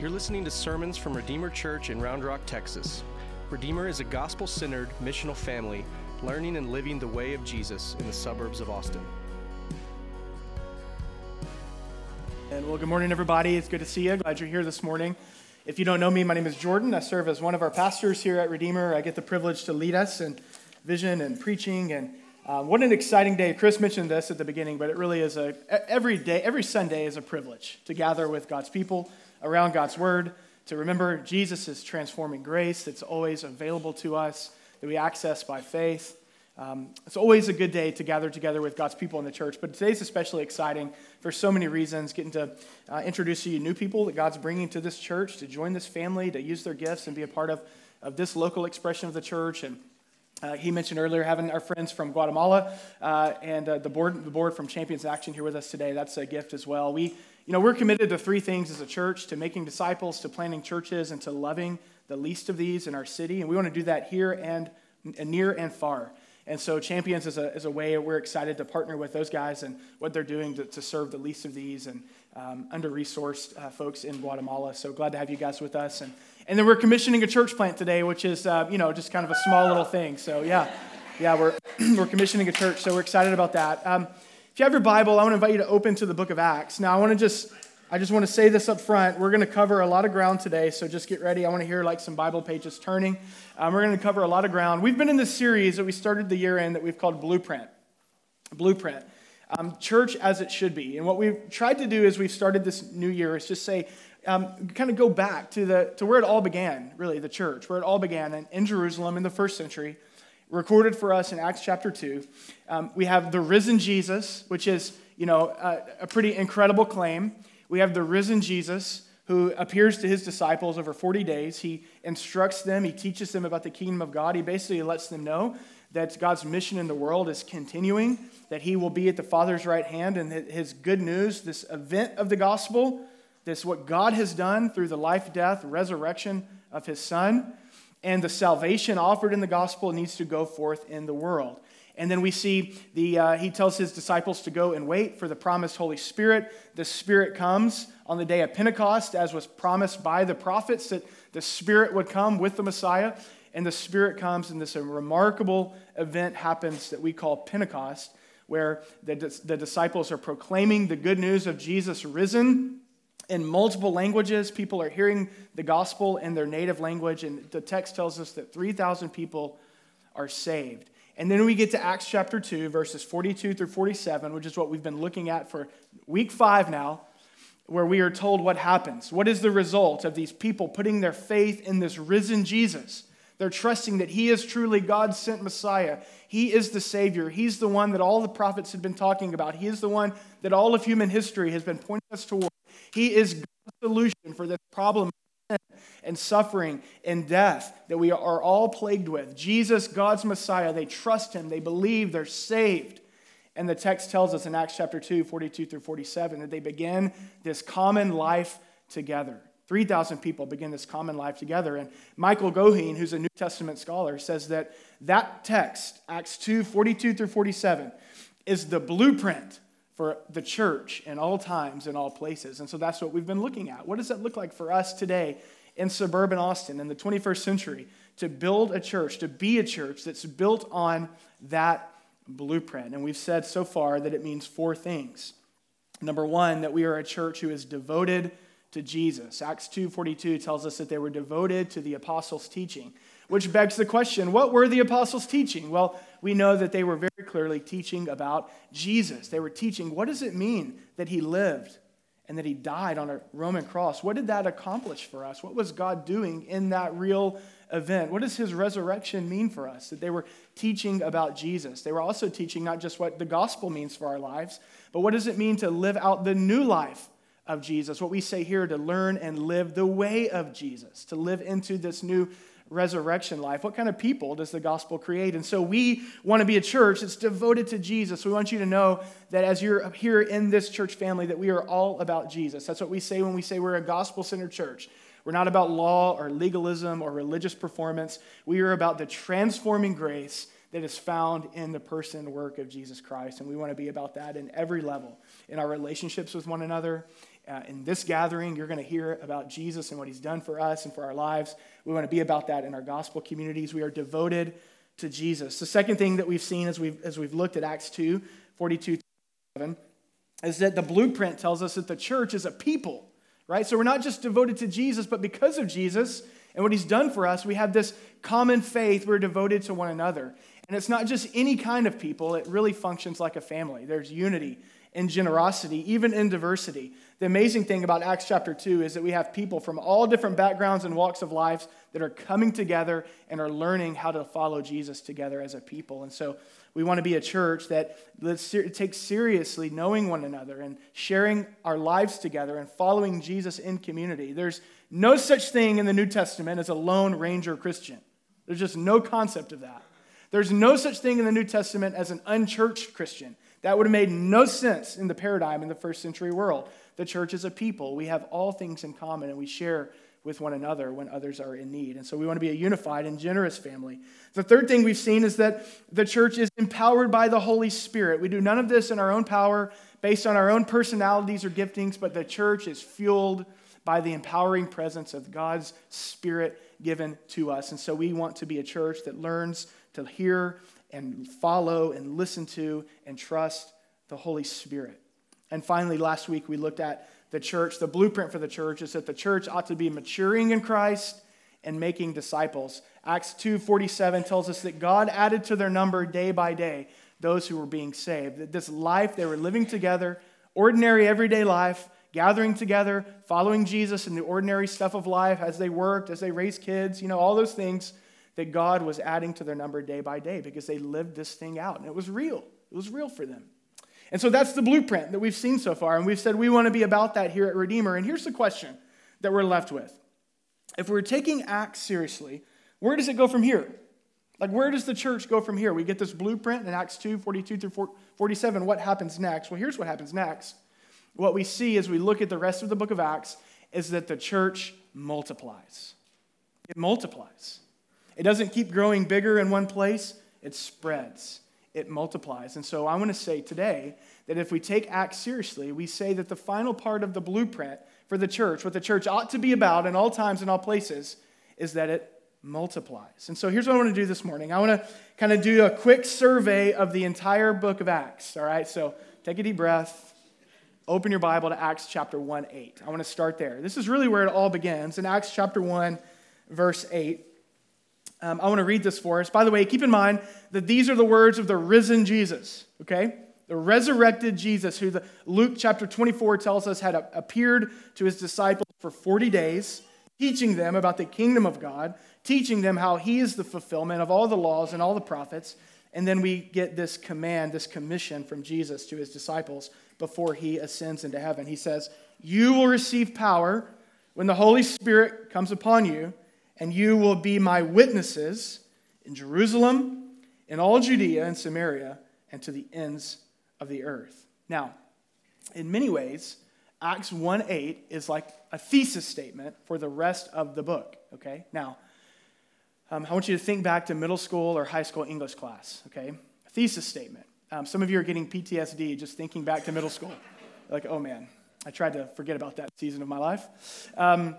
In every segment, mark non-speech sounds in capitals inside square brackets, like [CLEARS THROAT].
You're listening to sermons from Redeemer Church in Round Rock, Texas. Redeemer is a gospel centered, missional family learning and living the way of Jesus in the suburbs of Austin. And well, good morning, everybody. It's good to see you. Glad you're here this morning. If you don't know me, my name is Jordan. I serve as one of our pastors here at Redeemer. I get the privilege to lead us in vision and preaching. And uh, what an exciting day. Chris mentioned this at the beginning, but it really is a, every day, every Sunday is a privilege to gather with God's people around God's word, to remember Jesus' transforming grace that's always available to us, that we access by faith. Um, it's always a good day to gather together with God's people in the church, but today's especially exciting for so many reasons. Getting to uh, introduce to you new people that God's bringing to this church to join this family, to use their gifts and be a part of, of this local expression of the church. And uh, he mentioned earlier having our friends from Guatemala uh, and uh, the board, the board from Champions Action here with us today. That's a gift as well. We, you know, we're committed to three things as a church: to making disciples, to planting churches, and to loving the least of these in our city. And we want to do that here and, and near and far. And so, Champions is a, is a way we're excited to partner with those guys and what they're doing to, to serve the least of these and um, under resourced uh, folks in Guatemala. So, glad to have you guys with us. And, and then we're commissioning a church plant today, which is, uh, you know, just kind of a small little thing. So, yeah, yeah, we're, [CLEARS THROAT] we're commissioning a church. So, we're excited about that. Um, if you have your Bible, I want to invite you to open to the book of Acts. Now, I want to just I just want to say this up front. We're going to cover a lot of ground today, so just get ready. I want to hear like some Bible pages turning. Um, we're going to cover a lot of ground. We've been in this series that we started the year in that we've called Blueprint. Blueprint. Um, church as it should be. And what we've tried to do as we've started this new year is just say, um, kind of go back to, the, to where it all began, really, the church, where it all began in, in Jerusalem in the first century, recorded for us in Acts chapter 2. Um, we have the risen Jesus, which is, you know, a, a pretty incredible claim we have the risen Jesus who appears to his disciples over 40 days. He instructs them, he teaches them about the kingdom of God. He basically lets them know that God's mission in the world is continuing, that he will be at the Father's right hand, and that his good news, this event of the gospel, this what God has done through the life, death, resurrection of his Son, and the salvation offered in the gospel needs to go forth in the world. And then we see the, uh, he tells his disciples to go and wait for the promised Holy Spirit. The Spirit comes on the day of Pentecost, as was promised by the prophets, that the Spirit would come with the Messiah. And the Spirit comes, and this remarkable event happens that we call Pentecost, where the, the disciples are proclaiming the good news of Jesus risen in multiple languages. People are hearing the gospel in their native language, and the text tells us that 3,000 people are saved. And then we get to Acts chapter 2, verses 42 through 47, which is what we've been looking at for week five now, where we are told what happens. What is the result of these people putting their faith in this risen Jesus? They're trusting that he is truly God sent Messiah. He is the Savior. He's the one that all the prophets had been talking about. He is the one that all of human history has been pointing us toward. He is God's solution for this problem and suffering and death that we are all plagued with. Jesus, God's Messiah, they trust him, they believe, they're saved. And the text tells us in Acts chapter 2, 42 through 47, that they begin this common life together. 3,000 people begin this common life together. And Michael Goheen, who's a New Testament scholar, says that that text, Acts 2, 42 through 47, is the blueprint for the church in all times and all places. And so that's what we've been looking at. What does that look like for us today in suburban Austin in the 21st century to build a church, to be a church that's built on that blueprint? And we've said so far that it means four things. Number one, that we are a church who is devoted to Jesus. Acts 2:42 tells us that they were devoted to the apostles' teaching, which begs the question, what were the apostles teaching? Well, we know that they were very clearly teaching about Jesus. They were teaching what does it mean that he lived and that he died on a Roman cross? What did that accomplish for us? What was God doing in that real event? What does his resurrection mean for us? That they were teaching about Jesus. They were also teaching not just what the gospel means for our lives, but what does it mean to live out the new life of Jesus? What we say here to learn and live the way of Jesus, to live into this new resurrection life? What kind of people does the gospel create? And so we want to be a church that's devoted to Jesus. We want you to know that as you're here in this church family, that we are all about Jesus. That's what we say when we say we're a gospel centered church. We're not about law or legalism or religious performance. We are about the transforming grace that is found in the person and work of Jesus Christ. And we want to be about that in every level in our relationships with one another. Uh, in this gathering, you're going to hear about Jesus and what he's done for us and for our lives. We want to be about that in our gospel communities. We are devoted to Jesus. The second thing that we've seen as we've, as we've looked at Acts 2 42 7 is that the blueprint tells us that the church is a people, right? So we're not just devoted to Jesus, but because of Jesus and what he's done for us, we have this common faith. We're devoted to one another. And it's not just any kind of people, it really functions like a family. There's unity and generosity, even in diversity. The amazing thing about Acts chapter 2 is that we have people from all different backgrounds and walks of life that are coming together and are learning how to follow Jesus together as a people. And so we want to be a church that takes seriously knowing one another and sharing our lives together and following Jesus in community. There's no such thing in the New Testament as a lone ranger Christian. There's just no concept of that. There's no such thing in the New Testament as an unchurched Christian. That would have made no sense in the paradigm in the first century world. The church is a people. We have all things in common and we share with one another when others are in need. And so we want to be a unified and generous family. The third thing we've seen is that the church is empowered by the Holy Spirit. We do none of this in our own power, based on our own personalities or giftings, but the church is fueled by the empowering presence of God's Spirit given to us. And so we want to be a church that learns to hear and follow and listen to and trust the Holy Spirit. And finally, last week we looked at the church. The blueprint for the church is that the church ought to be maturing in Christ and making disciples. Acts 2:47 tells us that God added to their number day by day those who were being saved. That this life they were living together, ordinary everyday life, gathering together, following Jesus in the ordinary stuff of life as they worked, as they raised kids, you know, all those things that God was adding to their number day by day because they lived this thing out and it was real. It was real for them. And so that's the blueprint that we've seen so far. And we've said we want to be about that here at Redeemer. And here's the question that we're left with If we're taking Acts seriously, where does it go from here? Like, where does the church go from here? We get this blueprint in Acts 2 42 through 47. What happens next? Well, here's what happens next. What we see as we look at the rest of the book of Acts is that the church multiplies. It multiplies. It doesn't keep growing bigger in one place, it spreads it multiplies. And so I want to say today that if we take Acts seriously, we say that the final part of the blueprint for the church, what the church ought to be about in all times and all places, is that it multiplies. And so here's what I want to do this morning. I want to kind of do a quick survey of the entire book of Acts. All right, so take a deep breath. Open your Bible to Acts chapter 1 8. I want to start there. This is really where it all begins in Acts chapter 1, verse 8. Um, I want to read this for us. By the way, keep in mind that these are the words of the risen Jesus, okay? The resurrected Jesus, who the, Luke chapter 24 tells us had appeared to his disciples for 40 days, teaching them about the kingdom of God, teaching them how he is the fulfillment of all the laws and all the prophets. And then we get this command, this commission from Jesus to his disciples before he ascends into heaven. He says, You will receive power when the Holy Spirit comes upon you and you will be my witnesses in Jerusalem, in all Judea and Samaria, and to the ends of the earth. Now, in many ways, Acts 1 8 is like a thesis statement for the rest of the book, okay? Now, um, I want you to think back to middle school or high school English class, okay? A thesis statement. Um, some of you are getting PTSD just thinking back to middle school. like, oh man, I tried to forget about that season of my life. Um,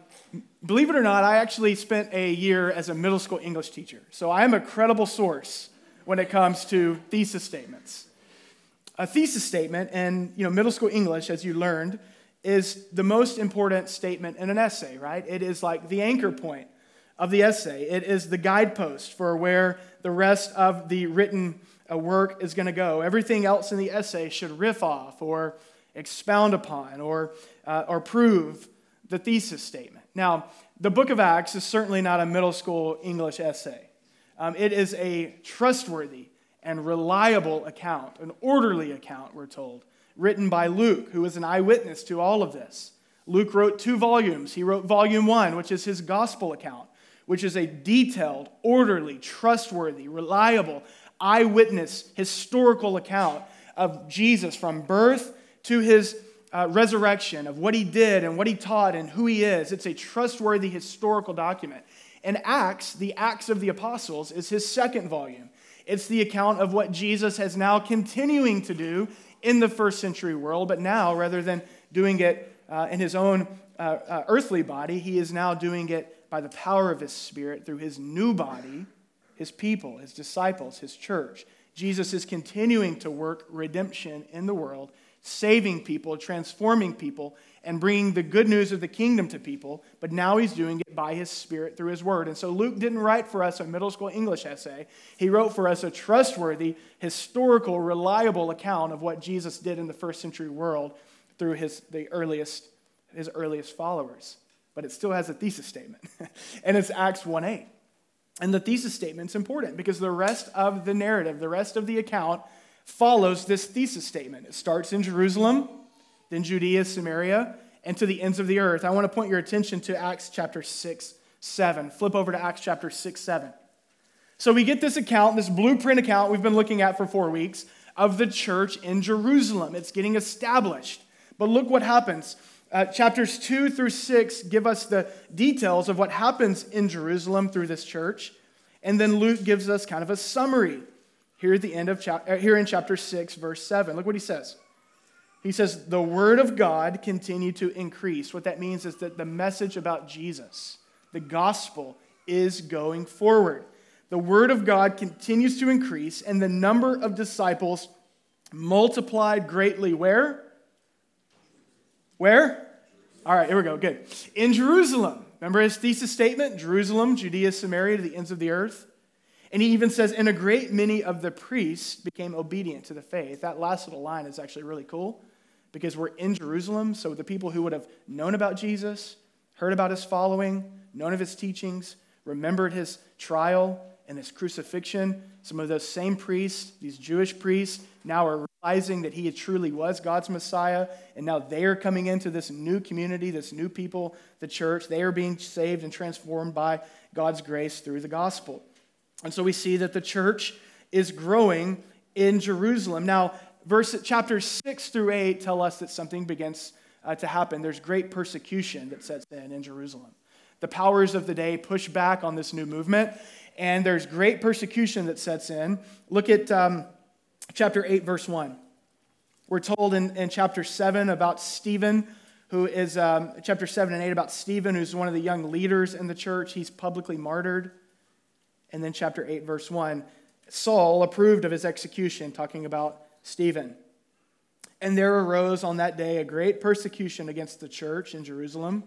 believe it or not, I actually spent a year as a middle school English teacher. So I am a credible source when it comes to thesis statements. A thesis statement in you know, middle school English, as you learned, is the most important statement in an essay, right? It is like the anchor point of the essay, it is the guidepost for where the rest of the written uh, work is going to go. Everything else in the essay should riff off or expound upon or, uh, or prove the thesis statement. Now, the book of Acts is certainly not a middle school English essay. Um, it is a trustworthy and reliable account, an orderly account, we're told, written by Luke, who was an eyewitness to all of this. Luke wrote two volumes. He wrote volume one, which is his gospel account, which is a detailed, orderly, trustworthy, reliable, eyewitness, historical account of Jesus from birth to his uh, resurrection, of what he did and what he taught and who he is. It's a trustworthy historical document. And Acts, the Acts of the Apostles, is his second volume. It's the account of what Jesus has now continuing to do in the first century world, but now rather than doing it uh, in his own uh, uh, earthly body, he is now doing it by the power of his Spirit through his new body, his people, his disciples, his church. Jesus is continuing to work redemption in the world, saving people, transforming people, and bringing the good news of the kingdom to people, but now he's doing it by his spirit through his word. And so Luke didn't write for us a middle school English essay. He wrote for us a trustworthy, historical, reliable account of what Jesus did in the first century world through his, the earliest, his earliest followers. But it still has a thesis statement, [LAUGHS] and it's Acts 1 8. And the thesis statement's important because the rest of the narrative, the rest of the account, follows this thesis statement. It starts in Jerusalem then Judea, Samaria, and to the ends of the earth. I want to point your attention to Acts chapter 6, 7. Flip over to Acts chapter 6, 7. So we get this account, this blueprint account we've been looking at for four weeks of the church in Jerusalem. It's getting established. But look what happens. Uh, chapters 2 through 6 give us the details of what happens in Jerusalem through this church. And then Luke gives us kind of a summary here at the end of uh, here in chapter 6, verse 7. Look what he says. He says, the word of God continued to increase. What that means is that the message about Jesus, the gospel, is going forward. The word of God continues to increase, and the number of disciples multiplied greatly. Where? Where? All right, here we go. Good. In Jerusalem. Remember his thesis statement? Jerusalem, Judea, Samaria, to the ends of the earth. And he even says, and a great many of the priests became obedient to the faith. That last little line is actually really cool because we're in Jerusalem. So the people who would have known about Jesus, heard about his following, known of his teachings, remembered his trial and his crucifixion, some of those same priests, these Jewish priests, now are realizing that he truly was God's Messiah. And now they are coming into this new community, this new people, the church. They are being saved and transformed by God's grace through the gospel. And so we see that the church is growing in Jerusalem. Now, verse chapters 6 through 8 tell us that something begins uh, to happen. There's great persecution that sets in in Jerusalem. The powers of the day push back on this new movement, and there's great persecution that sets in. Look at um, chapter 8, verse 1. We're told in, in chapter 7 about Stephen, who is, um, chapter 7 and 8 about Stephen, who's one of the young leaders in the church. He's publicly martyred. And then chapter 8, verse 1, Saul approved of his execution, talking about Stephen. And there arose on that day a great persecution against the church in Jerusalem.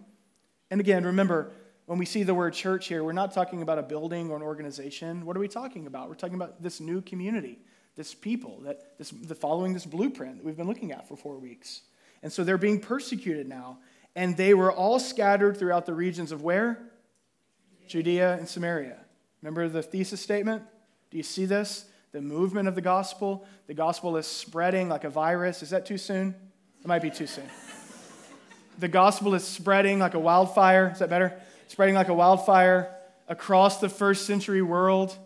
And again, remember, when we see the word church here, we're not talking about a building or an organization. What are we talking about? We're talking about this new community, this people, that this, the following this blueprint that we've been looking at for four weeks. And so they're being persecuted now. And they were all scattered throughout the regions of where? Judea and Samaria. Remember the thesis statement? Do you see this? the movement of the gospel. The gospel is spreading like a virus. Is that too soon? It might be too soon. the gospel is spreading like a wildfire. Is that better? Spreading like a wildfire across the first century world.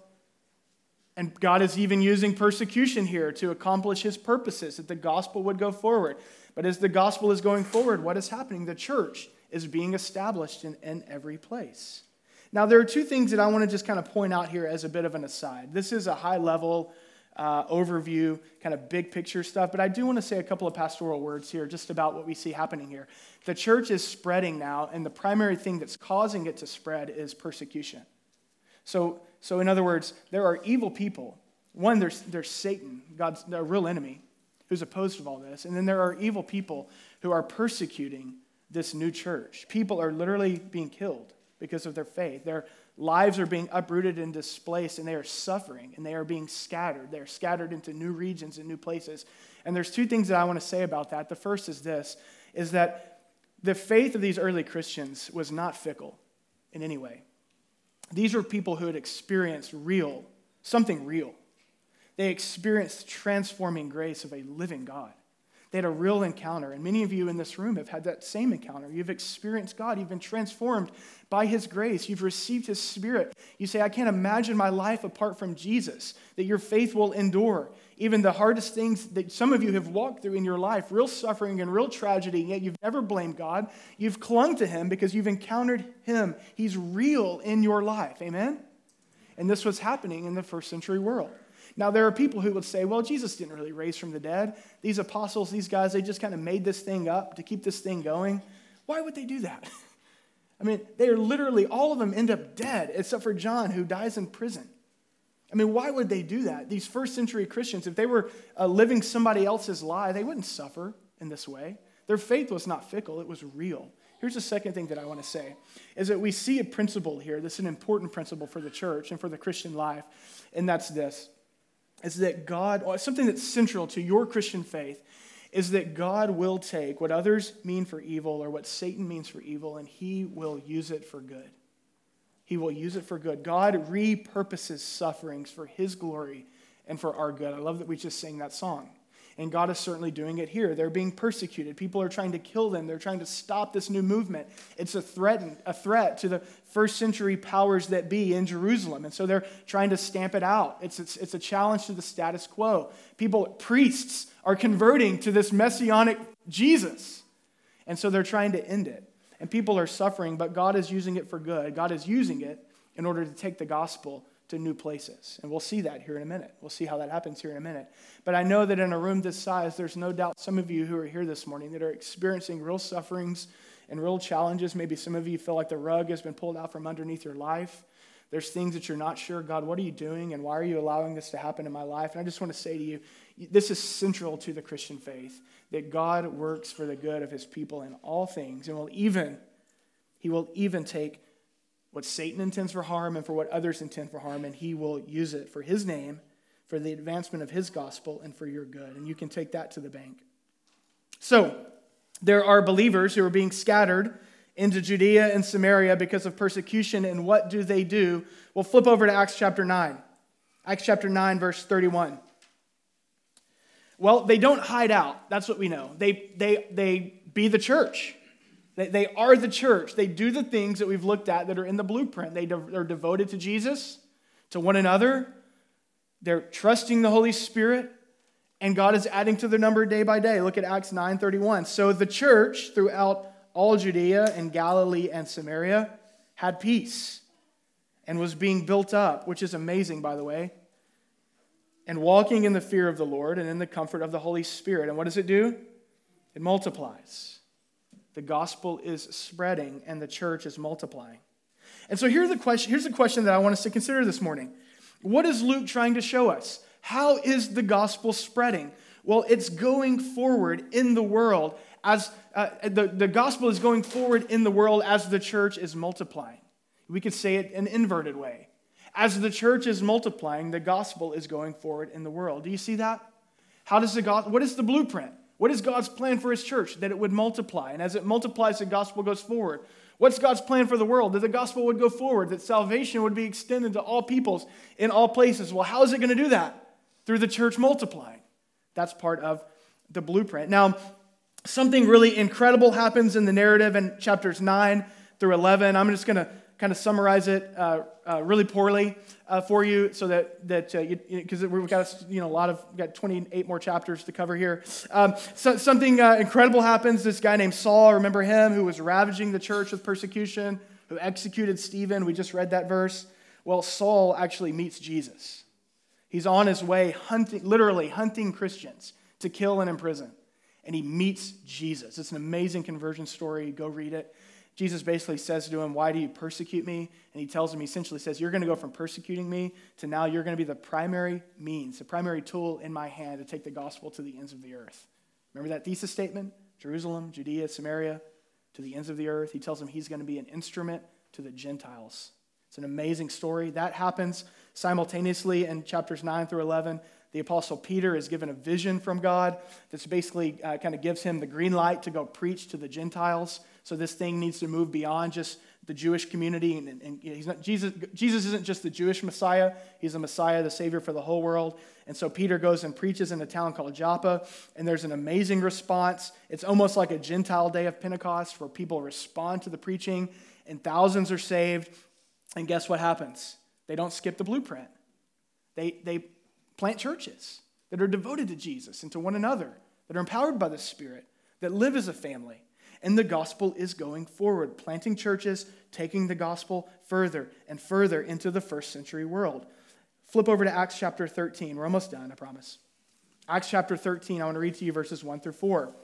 And God is even using persecution here to accomplish his purposes, that the gospel would go forward. But as the gospel is going forward, what is happening? The church is being established in, in every place. Now, there are two things that I want to just kind of point out here as a bit of an aside. This is a high level uh, overview, kind of big picture stuff, but I do want to say a couple of pastoral words here just about what we see happening here. The church is spreading now, and the primary thing that's causing it to spread is persecution. So, so in other words, there are evil people. One, there's, there's Satan, God's a real enemy, who's opposed to all this. And then there are evil people who are persecuting this new church. People are literally being killed because of their faith. Their lives are being uprooted and displaced, and they are suffering, and they are being scattered. They are scattered into new regions and new places. And there's two things that I want to say about that. The first is this is that the faith of these early Christians was not fickle in any way. These were people who had experienced real, something real. They experienced the transforming grace of a living God. They had a real encounter. And many of you in this room have had that same encounter. You've experienced God. You've been transformed by His grace. You've received His Spirit. You say, I can't imagine my life apart from Jesus, that your faith will endure. Even the hardest things that some of you have walked through in your life, real suffering and real tragedy, yet you've never blamed God. You've clung to Him because you've encountered Him. He's real in your life. Amen? And this was happening in the first century world. Now, there are people who would say, well, Jesus didn't really raise from the dead. These apostles, these guys, they just kind of made this thing up to keep this thing going. Why would they do that? [LAUGHS] I mean, they are literally, all of them end up dead, except for John, who dies in prison. I mean, why would they do that? These first century Christians, if they were uh, living somebody else's lie, they wouldn't suffer in this way. Their faith was not fickle, it was real. Here's the second thing that I want to say is that we see a principle here. This is an important principle for the church and for the Christian life, and that's this is that God, something that's central to your Christian faith, is that God will take what others mean for evil or what Satan means for evil, and he will use it for good. He will use it for good. God repurposes sufferings for his glory and for our good. I love that we just sang that song. And God is certainly doing it here. They're being persecuted. People are trying to kill them. They're trying to stop this new movement. It's a threat, a threat to the first century powers that be in Jerusalem. And so they're trying to stamp it out. It's, it's, it's a challenge to the status quo. People, priests, are converting to this messianic Jesus. And so they're trying to end it. And people are suffering, but God is using it for good. God is using it in order to take the gospel to new places. And we'll see that here in a minute. We'll see how that happens here in a minute. But I know that in a room this size, there's no doubt some of you who are here this morning that are experiencing real sufferings and real challenges. Maybe some of you feel like the rug has been pulled out from underneath your life. There's things that you're not sure, God, what are you doing and why are you allowing this to happen in my life? And I just want to say to you, this is central to the Christian faith that God works for the good of his people in all things and will even he will even take what Satan intends for harm and for what others intend for harm, and he will use it for his name, for the advancement of his gospel, and for your good. And you can take that to the bank. So, there are believers who are being scattered into Judea and Samaria because of persecution, and what do they do? We'll flip over to Acts chapter 9. Acts chapter 9, verse 31. Well, they don't hide out. That's what we know. They, they, they be the church. They, they are the church. They do the things that we've looked at that are in the blueprint. They de- are devoted to Jesus, to one another. They're trusting the Holy Spirit, and God is adding to their number day by day. Look at Acts 9:31. So the church throughout all Judea and Galilee and Samaria had peace and was being built up, which is amazing, by the way, and walking in the fear of the Lord and in the comfort of the Holy Spirit. And what does it do? It multiplies the gospel is spreading and the church is multiplying. And so here's the question, here's the question that I want us to consider this morning. What is Luke trying to show us? How is the gospel spreading? Well, it's going forward in the world as uh, the, the gospel is going forward in the world as the church is multiplying. We could say it an inverted way. As the church is multiplying, the gospel is going forward in the world. Do you see that? How does the gospel, what is the blueprint? What is God's plan for his church? That it would multiply. And as it multiplies, the gospel goes forward. What's God's plan for the world? That the gospel would go forward, that salvation would be extended to all peoples in all places. Well, how is it going to do that? Through the church multiplying. That's part of the blueprint. Now, something really incredible happens in the narrative in chapters 9 through 11. I'm just going to kind of summarize it uh, uh, really poorly uh, for you so that that because uh, we've got you know a lot of we've got 28 more chapters to cover here. Um, so, something uh, incredible happens. This guy named saul remember him who was ravaging the church with persecution who executed stephen. We just read that verse. Well saul actually meets jesus. He's on his way hunting literally hunting christians to kill and imprison. And he meets jesus. It's an amazing conversion story. Go read it Jesus basically says to him, Why do you persecute me? And he tells him, he essentially says, You're going to go from persecuting me to now you're going to be the primary means, the primary tool in my hand to take the gospel to the ends of the earth. Remember that thesis statement? Jerusalem, Judea, Samaria, to the ends of the earth. He tells him he's going to be an instrument to the Gentiles. It's an amazing story. That happens simultaneously in chapters 9 through 11. The Apostle Peter is given a vision from God that basically uh, kind of gives him the green light to go preach to the Gentiles. So this thing needs to move beyond just the Jewish community. And, and, he's not, Jesus, Jesus isn't just the Jewish Messiah, he's a Messiah, the Savior for the whole world. And so Peter goes and preaches in a town called Joppa, and there's an amazing response. It's almost like a Gentile day of Pentecost where people respond to the preaching, and thousands are saved. And guess what happens? They don't skip the blueprint. They, they plant churches that are devoted to Jesus and to one another, that are empowered by the Spirit, that live as a family and the gospel is going forward, planting churches, taking the gospel further and further into the first century world. Flip over to Acts chapter 13. We're almost done, I promise. Acts chapter 13, I want to read to you verses 1 through 4.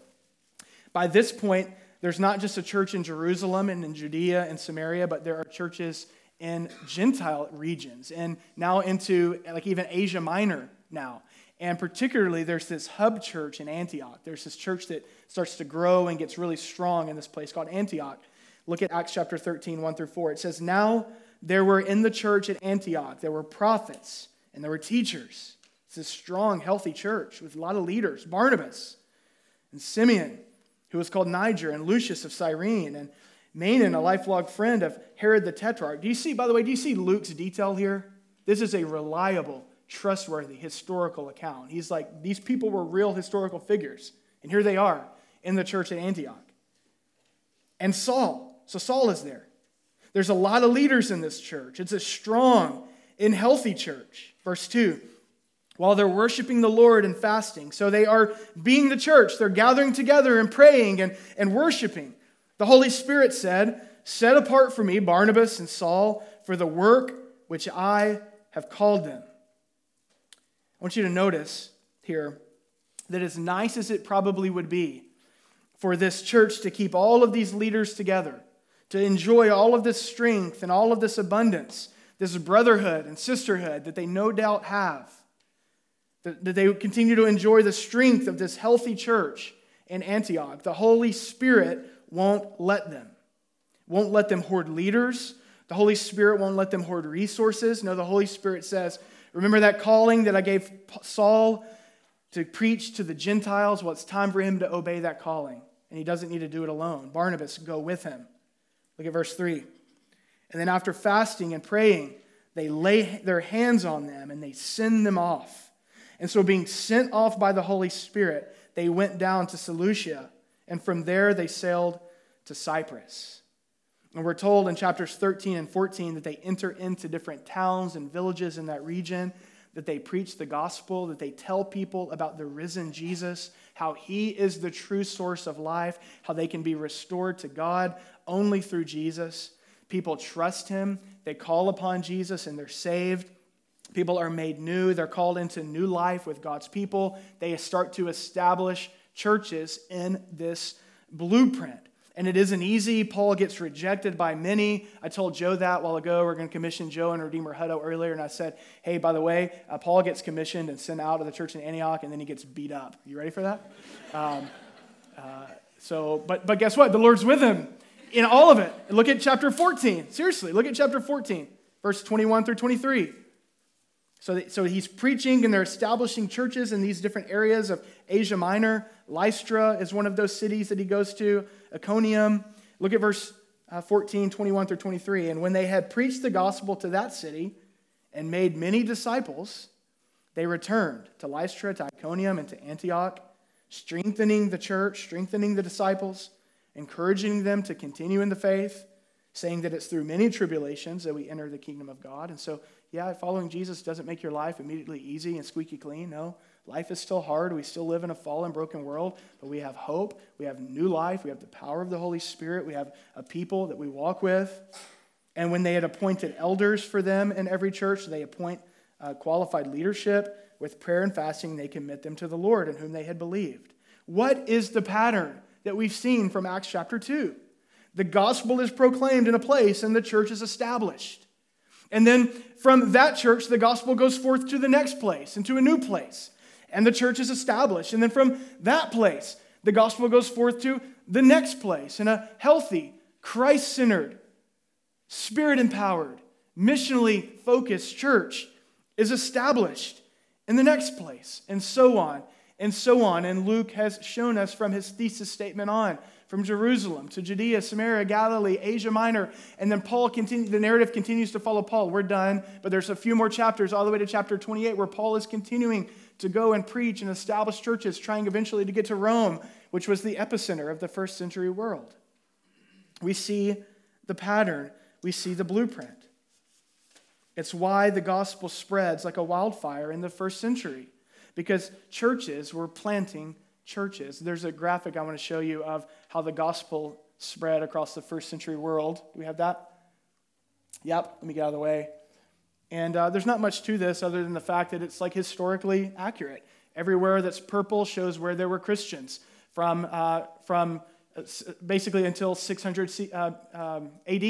By this point, there's not just a church in Jerusalem and in Judea and Samaria, but there are churches in Gentile regions and now into like even Asia Minor now. And particularly, there's this hub church in Antioch. There's this church that starts to grow and gets really strong in this place called Antioch. Look at Acts chapter 13, 1 through 4. It says, Now there were in the church at Antioch, there were prophets and there were teachers. It's a strong, healthy church with a lot of leaders Barnabas and Simeon, who was called Niger, and Lucius of Cyrene, and Manaen, a lifelong friend of Herod the Tetrarch. Do you see, by the way, do you see Luke's detail here? This is a reliable, trustworthy historical account. He's like, these people were real historical figures. And here they are in the church at Antioch. And Saul, so Saul is there. There's a lot of leaders in this church. It's a strong and healthy church. Verse 2 while they're worshiping the Lord and fasting. So they are being the church. They're gathering together and praying and, and worshiping. The Holy Spirit said, Set apart for me Barnabas and Saul for the work which I have called them. I want you to notice here that as nice as it probably would be for this church to keep all of these leaders together, to enjoy all of this strength and all of this abundance, this brotherhood and sisterhood that they no doubt have. That they continue to enjoy the strength of this healthy church in Antioch. The Holy Spirit won't let them. Won't let them hoard leaders. The Holy Spirit won't let them hoard resources. No, the Holy Spirit says, Remember that calling that I gave Saul to preach to the Gentiles? Well, it's time for him to obey that calling. And he doesn't need to do it alone. Barnabas, go with him. Look at verse 3. And then after fasting and praying, they lay their hands on them and they send them off. And so, being sent off by the Holy Spirit, they went down to Seleucia, and from there they sailed to Cyprus. And we're told in chapters 13 and 14 that they enter into different towns and villages in that region, that they preach the gospel, that they tell people about the risen Jesus, how he is the true source of life, how they can be restored to God only through Jesus. People trust him, they call upon Jesus, and they're saved. People are made new, they're called into new life with God's people. They start to establish churches in this blueprint. And it isn't easy. Paul gets rejected by many. I told Joe that while ago. We're going to commission Joe and Redeemer Hutto earlier. And I said, hey, by the way, uh, Paul gets commissioned and sent out of the church in Antioch, and then he gets beat up. You ready for that? Um, [LAUGHS] uh, so, but, but guess what? The Lord's with him in all of it. Look at chapter 14. Seriously, look at chapter 14, verse 21 through 23. So, so he's preaching and they're establishing churches in these different areas of Asia Minor. Lystra is one of those cities that he goes to, Iconium. Look at verse uh, 14, 21 through 23. And when they had preached the gospel to that city and made many disciples, they returned to Lystra, to Iconium, and to Antioch, strengthening the church, strengthening the disciples, encouraging them to continue in the faith, saying that it's through many tribulations that we enter the kingdom of God. And so yeah, following Jesus doesn't make your life immediately easy and squeaky clean. No, life is still hard. We still live in a fallen, broken world, but we have hope. We have new life. We have the power of the Holy Spirit. We have a people that we walk with. And when they had appointed elders for them in every church, they appoint uh, qualified leadership. With prayer and fasting, they commit them to the Lord in whom they had believed. What is the pattern that we've seen from Acts chapter 2? The gospel is proclaimed in a place and the church is established. And then from that church, the gospel goes forth to the next place and to a new place. And the church is established. And then from that place, the gospel goes forth to the next place. And a healthy, Christ centered, spirit empowered, missionally focused church is established in the next place, and so on, and so on. And Luke has shown us from his thesis statement on from Jerusalem to Judea, Samaria, Galilee, Asia Minor. And then Paul continues, the narrative continues to follow Paul. We're done, but there's a few more chapters all the way to chapter 28 where Paul is continuing to go and preach and establish churches, trying eventually to get to Rome, which was the epicenter of the first century world. We see the pattern, we see the blueprint. It's why the gospel spreads like a wildfire in the first century, because churches were planting churches. There's a graphic I want to show you of how the gospel spread across the first century world. Do we have that? Yep, let me get out of the way. And uh, there's not much to this other than the fact that it's like historically accurate. Everywhere that's purple shows where there were Christians from, uh, from uh, basically until 600 C, uh, um, AD,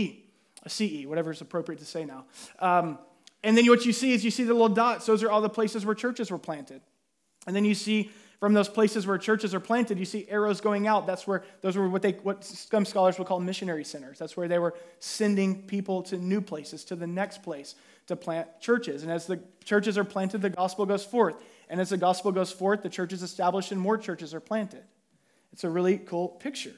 CE, whatever is appropriate to say now. Um, and then what you see is you see the little dots. Those are all the places where churches were planted. And then you see from those places where churches are planted, you see arrows going out. That's where those were what they what some scholars would call missionary centers. That's where they were sending people to new places, to the next place to plant churches. And as the churches are planted, the gospel goes forth. And as the gospel goes forth, the church is established and more churches are planted. It's a really cool picture.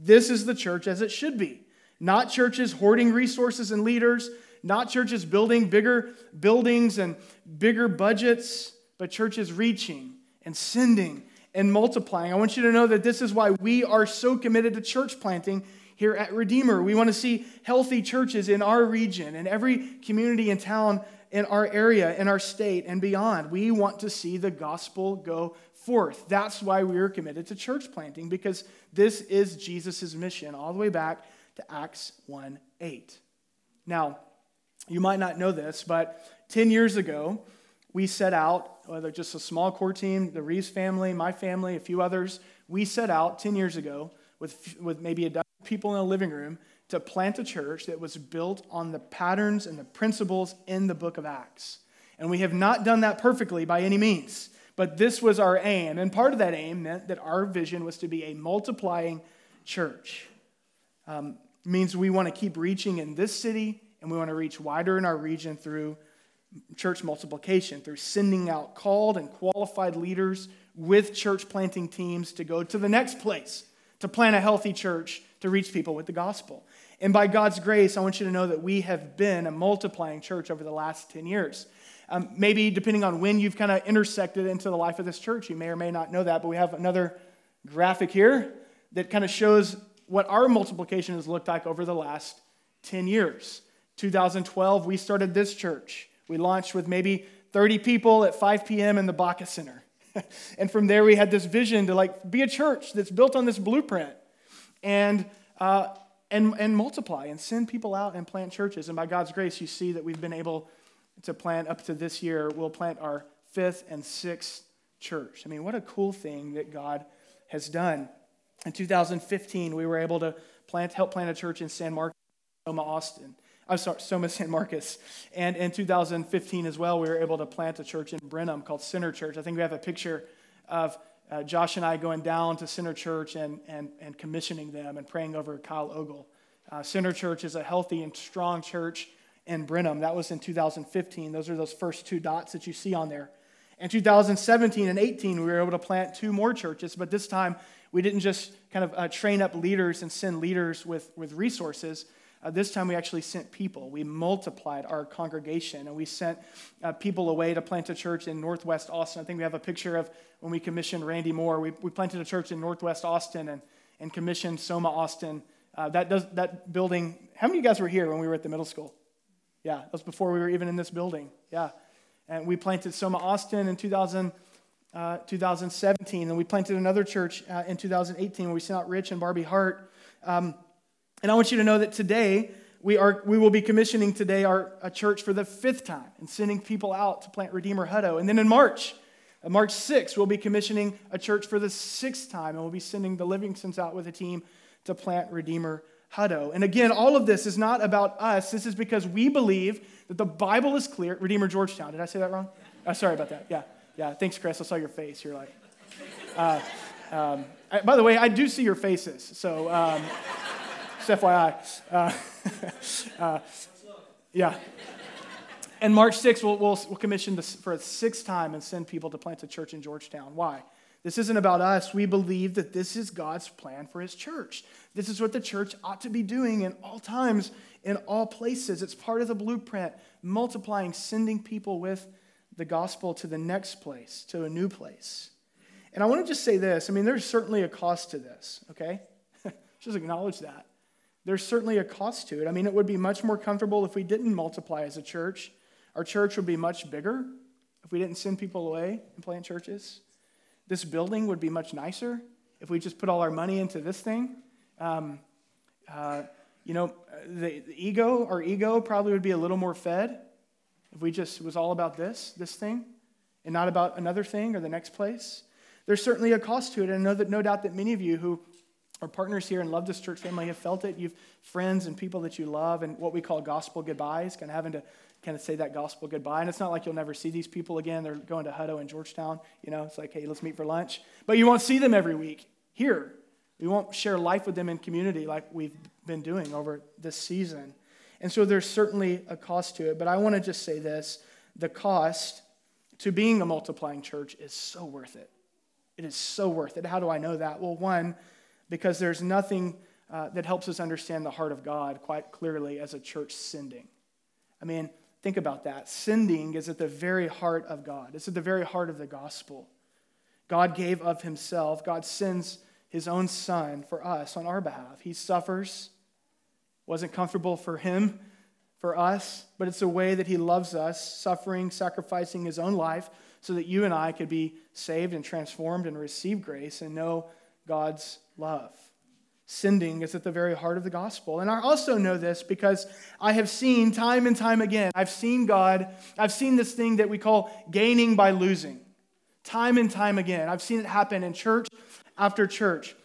This is the church as it should be. Not churches hoarding resources and leaders, not churches building bigger buildings and bigger budgets, but churches reaching and sending and multiplying. I want you to know that this is why we are so committed to church planting here at Redeemer. We want to see healthy churches in our region in every community and town in our area, in our state, and beyond. We want to see the gospel go forth. That's why we are committed to church planting, because this is Jesus' mission, all the way back to Acts 1 8. Now, you might not know this, but 10 years ago, we set out, whether just a small core team, the Reeves family, my family, a few others, we set out 10 years ago with, with maybe a dozen people in a living room to plant a church that was built on the patterns and the principles in the book of Acts. And we have not done that perfectly by any means, but this was our aim. And part of that aim meant that our vision was to be a multiplying church. Um, means we want to keep reaching in this city and we want to reach wider in our region through church multiplication, through sending out called and qualified leaders with church planting teams to go to the next place, to plant a healthy church, to reach people with the gospel. And by God's grace, I want you to know that we have been a multiplying church over the last 10 years. Um, maybe depending on when you've kind of intersected into the life of this church, you may or may not know that, but we have another graphic here that kind of shows what our multiplication has looked like over the last 10 years. 2012, we started this church. We launched with maybe 30 people at 5 p.m. in the Baca Center. [LAUGHS] and from there, we had this vision to like be a church that's built on this blueprint and, uh, and, and multiply and send people out and plant churches. And by God's grace, you see that we've been able to plant up to this year, we'll plant our fifth and sixth church. I mean, what a cool thing that God has done. In 2015, we were able to plant, help plant a church in San Marcos, Austin. I'm sorry, Soma San Marcos. And in 2015 as well, we were able to plant a church in Brenham called Center Church. I think we have a picture of uh, Josh and I going down to Center Church and, and, and commissioning them and praying over Kyle Ogle. Uh, Center Church is a healthy and strong church in Brenham. That was in 2015. Those are those first two dots that you see on there. In 2017 and 18, we were able to plant two more churches, but this time we didn't just kind of uh, train up leaders and send leaders with, with resources. Uh, this time we actually sent people. We multiplied our congregation and we sent uh, people away to plant a church in Northwest Austin. I think we have a picture of when we commissioned Randy Moore. We, we planted a church in Northwest Austin and, and commissioned Soma Austin. Uh, that, does, that building, how many of you guys were here when we were at the middle school? Yeah, that was before we were even in this building. Yeah. And we planted Soma Austin in 2000, uh, 2017. And we planted another church uh, in 2018 where we sent out Rich and Barbie Hart. Um, and I want you to know that today, we, are, we will be commissioning today our, a church for the fifth time and sending people out to plant Redeemer Hutto. And then in March, uh, March 6th, we'll be commissioning a church for the sixth time, and we'll be sending the Livingstons out with a team to plant Redeemer Hutto. And again, all of this is not about us. This is because we believe that the Bible is clear. Redeemer Georgetown, did I say that wrong? Oh, sorry about that. Yeah, yeah. Thanks, Chris. I saw your face. You're like, uh, um, I, by the way, I do see your faces. So, um, just FYI. Uh, [LAUGHS] uh, yeah. And March 6th, we'll, we'll, we'll commission this for a sixth time and send people to plant a church in Georgetown. Why? This isn't about us. We believe that this is God's plan for his church. This is what the church ought to be doing in all times, in all places. It's part of the blueprint, multiplying, sending people with the gospel to the next place, to a new place. And I want to just say this I mean, there's certainly a cost to this, okay? [LAUGHS] just acknowledge that there's certainly a cost to it. I mean, it would be much more comfortable if we didn't multiply as a church. Our church would be much bigger if we didn't send people away and plant churches. This building would be much nicer if we just put all our money into this thing. Um, uh, you know, the, the, ego, our ego probably would be a little more fed if we just was all about this, this thing, and not about another thing or the next place? There's certainly a cost to it. And I know that no doubt that many of you who are partners here and love this church family have felt it. You've friends and people that you love, and what we call gospel goodbyes, kind of having to kind of say that gospel goodbye. And it's not like you'll never see these people again. They're going to Hutto in Georgetown. You know, it's like, hey, let's meet for lunch. But you won't see them every week here. We won't share life with them in community like we've been doing over this season. And so there's certainly a cost to it. But I want to just say this the cost to being a multiplying church is so worth it. It is so worth it. How do I know that? Well, one, because there's nothing uh, that helps us understand the heart of God quite clearly as a church sending. I mean, think about that. Sending is at the very heart of God, it's at the very heart of the gospel. God gave of himself, God sends his own son for us on our behalf. He suffers, wasn't comfortable for him, for us, but it's a way that he loves us, suffering, sacrificing his own life so that you and I could be saved and transformed and receive grace and know God's love. Sending is at the very heart of the gospel. And I also know this because I have seen time and time again, I've seen God, I've seen this thing that we call gaining by losing. Time and time again. I've seen it happen in church after church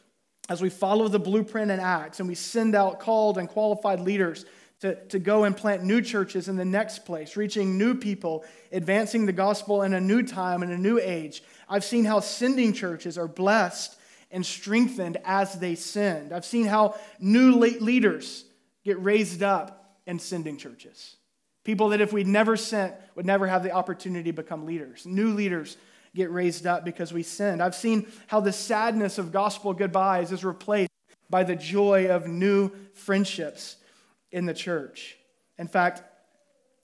as we follow the blueprint in Acts and we send out called and qualified leaders to, to go and plant new churches in the next place, reaching new people, advancing the gospel in a new time, in a new age. I've seen how sending churches are blessed and strengthened as they send. I've seen how new leaders get raised up in sending churches. People that if we'd never sent would never have the opportunity to become leaders. New leaders get raised up because we send. I've seen how the sadness of gospel goodbyes is replaced by the joy of new friendships in the church. In fact,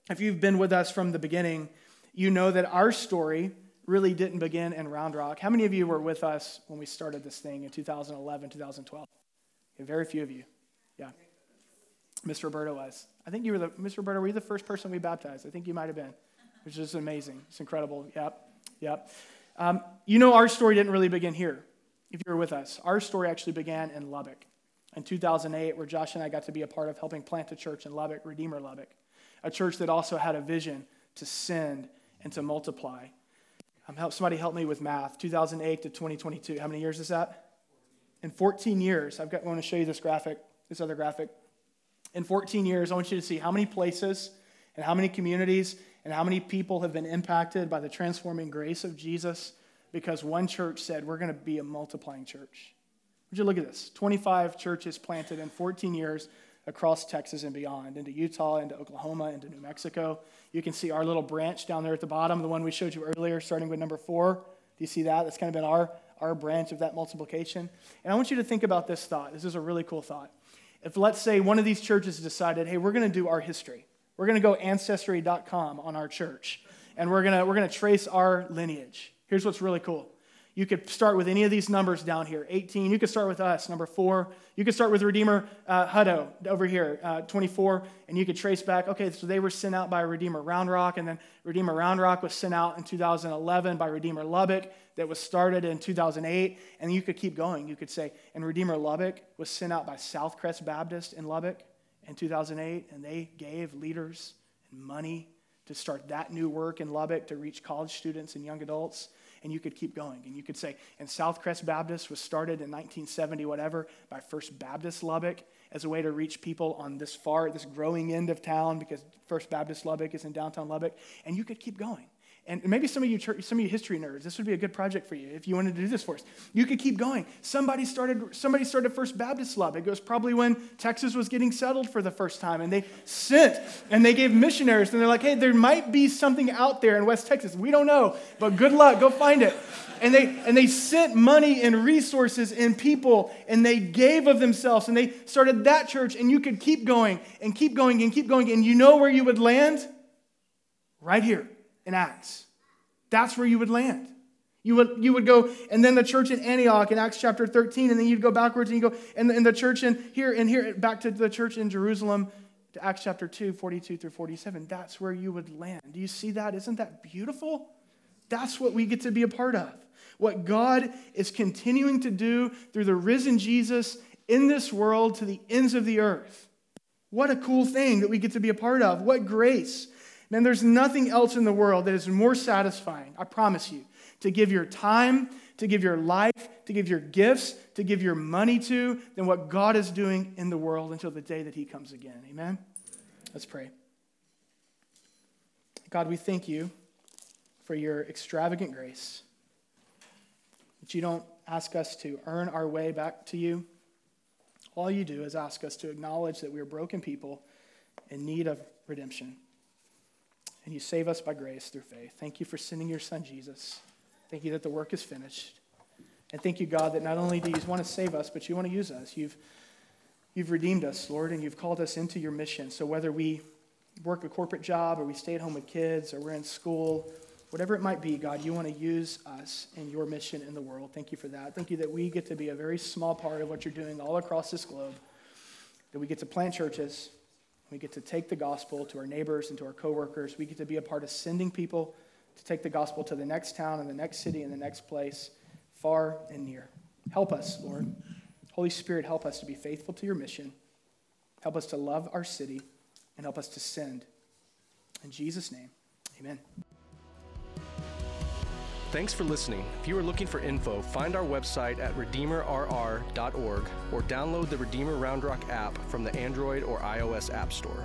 if you've been with us from the beginning, you know that our story really didn't begin in Round Rock. How many of you were with us when we started this thing in 2011, 2012? very few of you. Yeah. Miss Roberto was. I think you were the, Miss Roberto, were you the first person we baptized? I think you might have been, which is amazing. It's incredible. Yep. Yep. Um, you know, our story didn't really begin here, if you were with us. Our story actually began in Lubbock in 2008, where Josh and I got to be a part of helping plant a church in Lubbock, Redeemer Lubbock, a church that also had a vision to send and to multiply. Um, help, somebody help me with math. 2008 to 2022. How many years is that? In 14 years, I've got, I want to show you this graphic, this other graphic. In 14 years, I want you to see how many places and how many communities and how many people have been impacted by the transforming grace of Jesus because one church said, We're going to be a multiplying church. Would you look at this? 25 churches planted in 14 years across Texas and beyond, into Utah, into Oklahoma, into New Mexico. You can see our little branch down there at the bottom, the one we showed you earlier, starting with number four. Do you see that? That's kind of been our, our branch of that multiplication. And I want you to think about this thought. This is a really cool thought. If, let's say, one of these churches decided, hey, we're going to do our history, we're going to go ancestry.com on our church, and we're going to, we're going to trace our lineage. Here's what's really cool you could start with any of these numbers down here 18. You could start with us, number four. You could start with Redeemer uh, Hutto over here, uh, 24. And you could trace back, okay, so they were sent out by Redeemer Round Rock. And then Redeemer Round Rock was sent out in 2011 by Redeemer Lubbock, that was started in 2008. And you could keep going. You could say, and Redeemer Lubbock was sent out by Southcrest Baptist in Lubbock in 2008. And they gave leaders and money to start that new work in Lubbock to reach college students and young adults and you could keep going. And you could say, and Southcrest Baptist was started in 1970, whatever, by First Baptist Lubbock as a way to reach people on this far, this growing end of town, because First Baptist Lubbock is in downtown Lubbock. And you could keep going. And maybe some of you, some of you history nerds, this would be a good project for you if you wanted to do this for us. You could keep going. Somebody started, somebody started First Baptist Lubbock. It was probably when Texas was getting settled for the first time, and they sent and they gave missionaries, and they're like, "Hey, there might be something out there in West Texas. We don't know, but good luck. Go find it." And they and they sent money and resources and people, and they gave of themselves, and they started that church. And you could keep going and keep going and keep going, and you know where you would land? Right here in Acts. That's where you would land. You would, you would go, and then the church in Antioch in Acts chapter 13, and then you'd go backwards and you go, and and the church in here, and here, back to the church in Jerusalem to Acts chapter 2, 42 through 47. That's where you would land. Do you see that? Isn't that beautiful? That's what we get to be a part of. What God is continuing to do through the risen Jesus in this world to the ends of the earth. What a cool thing that we get to be a part of. What grace. Man, there's nothing else in the world that is more satisfying, I promise you, to give your time, to give your life, to give your gifts, to give your money to, than what God is doing in the world until the day that He comes again. Amen? Let's pray. God, we thank you for your extravagant grace. That you don't ask us to earn our way back to you. All you do is ask us to acknowledge that we are broken people in need of redemption and you save us by grace through faith. Thank you for sending your son, Jesus. Thank you that the work is finished. And thank you, God, that not only do you want to save us, but you want to use us. You've, you've redeemed us, Lord, and you've called us into your mission. So whether we work a corporate job or we stay at home with kids or we're in school, whatever it might be, God, you want to use us in your mission in the world. Thank you for that. Thank you that we get to be a very small part of what you're doing all across this globe, that we get to plant churches, we get to take the gospel to our neighbors and to our coworkers. We get to be a part of sending people to take the gospel to the next town and the next city and the next place, far and near. Help us, Lord. Holy Spirit, help us to be faithful to your mission. Help us to love our city and help us to send. In Jesus' name, amen. Thanks for listening. If you are looking for info, find our website at redeemerrr.org or download the Redeemer Round Rock app from the Android or iOS App Store.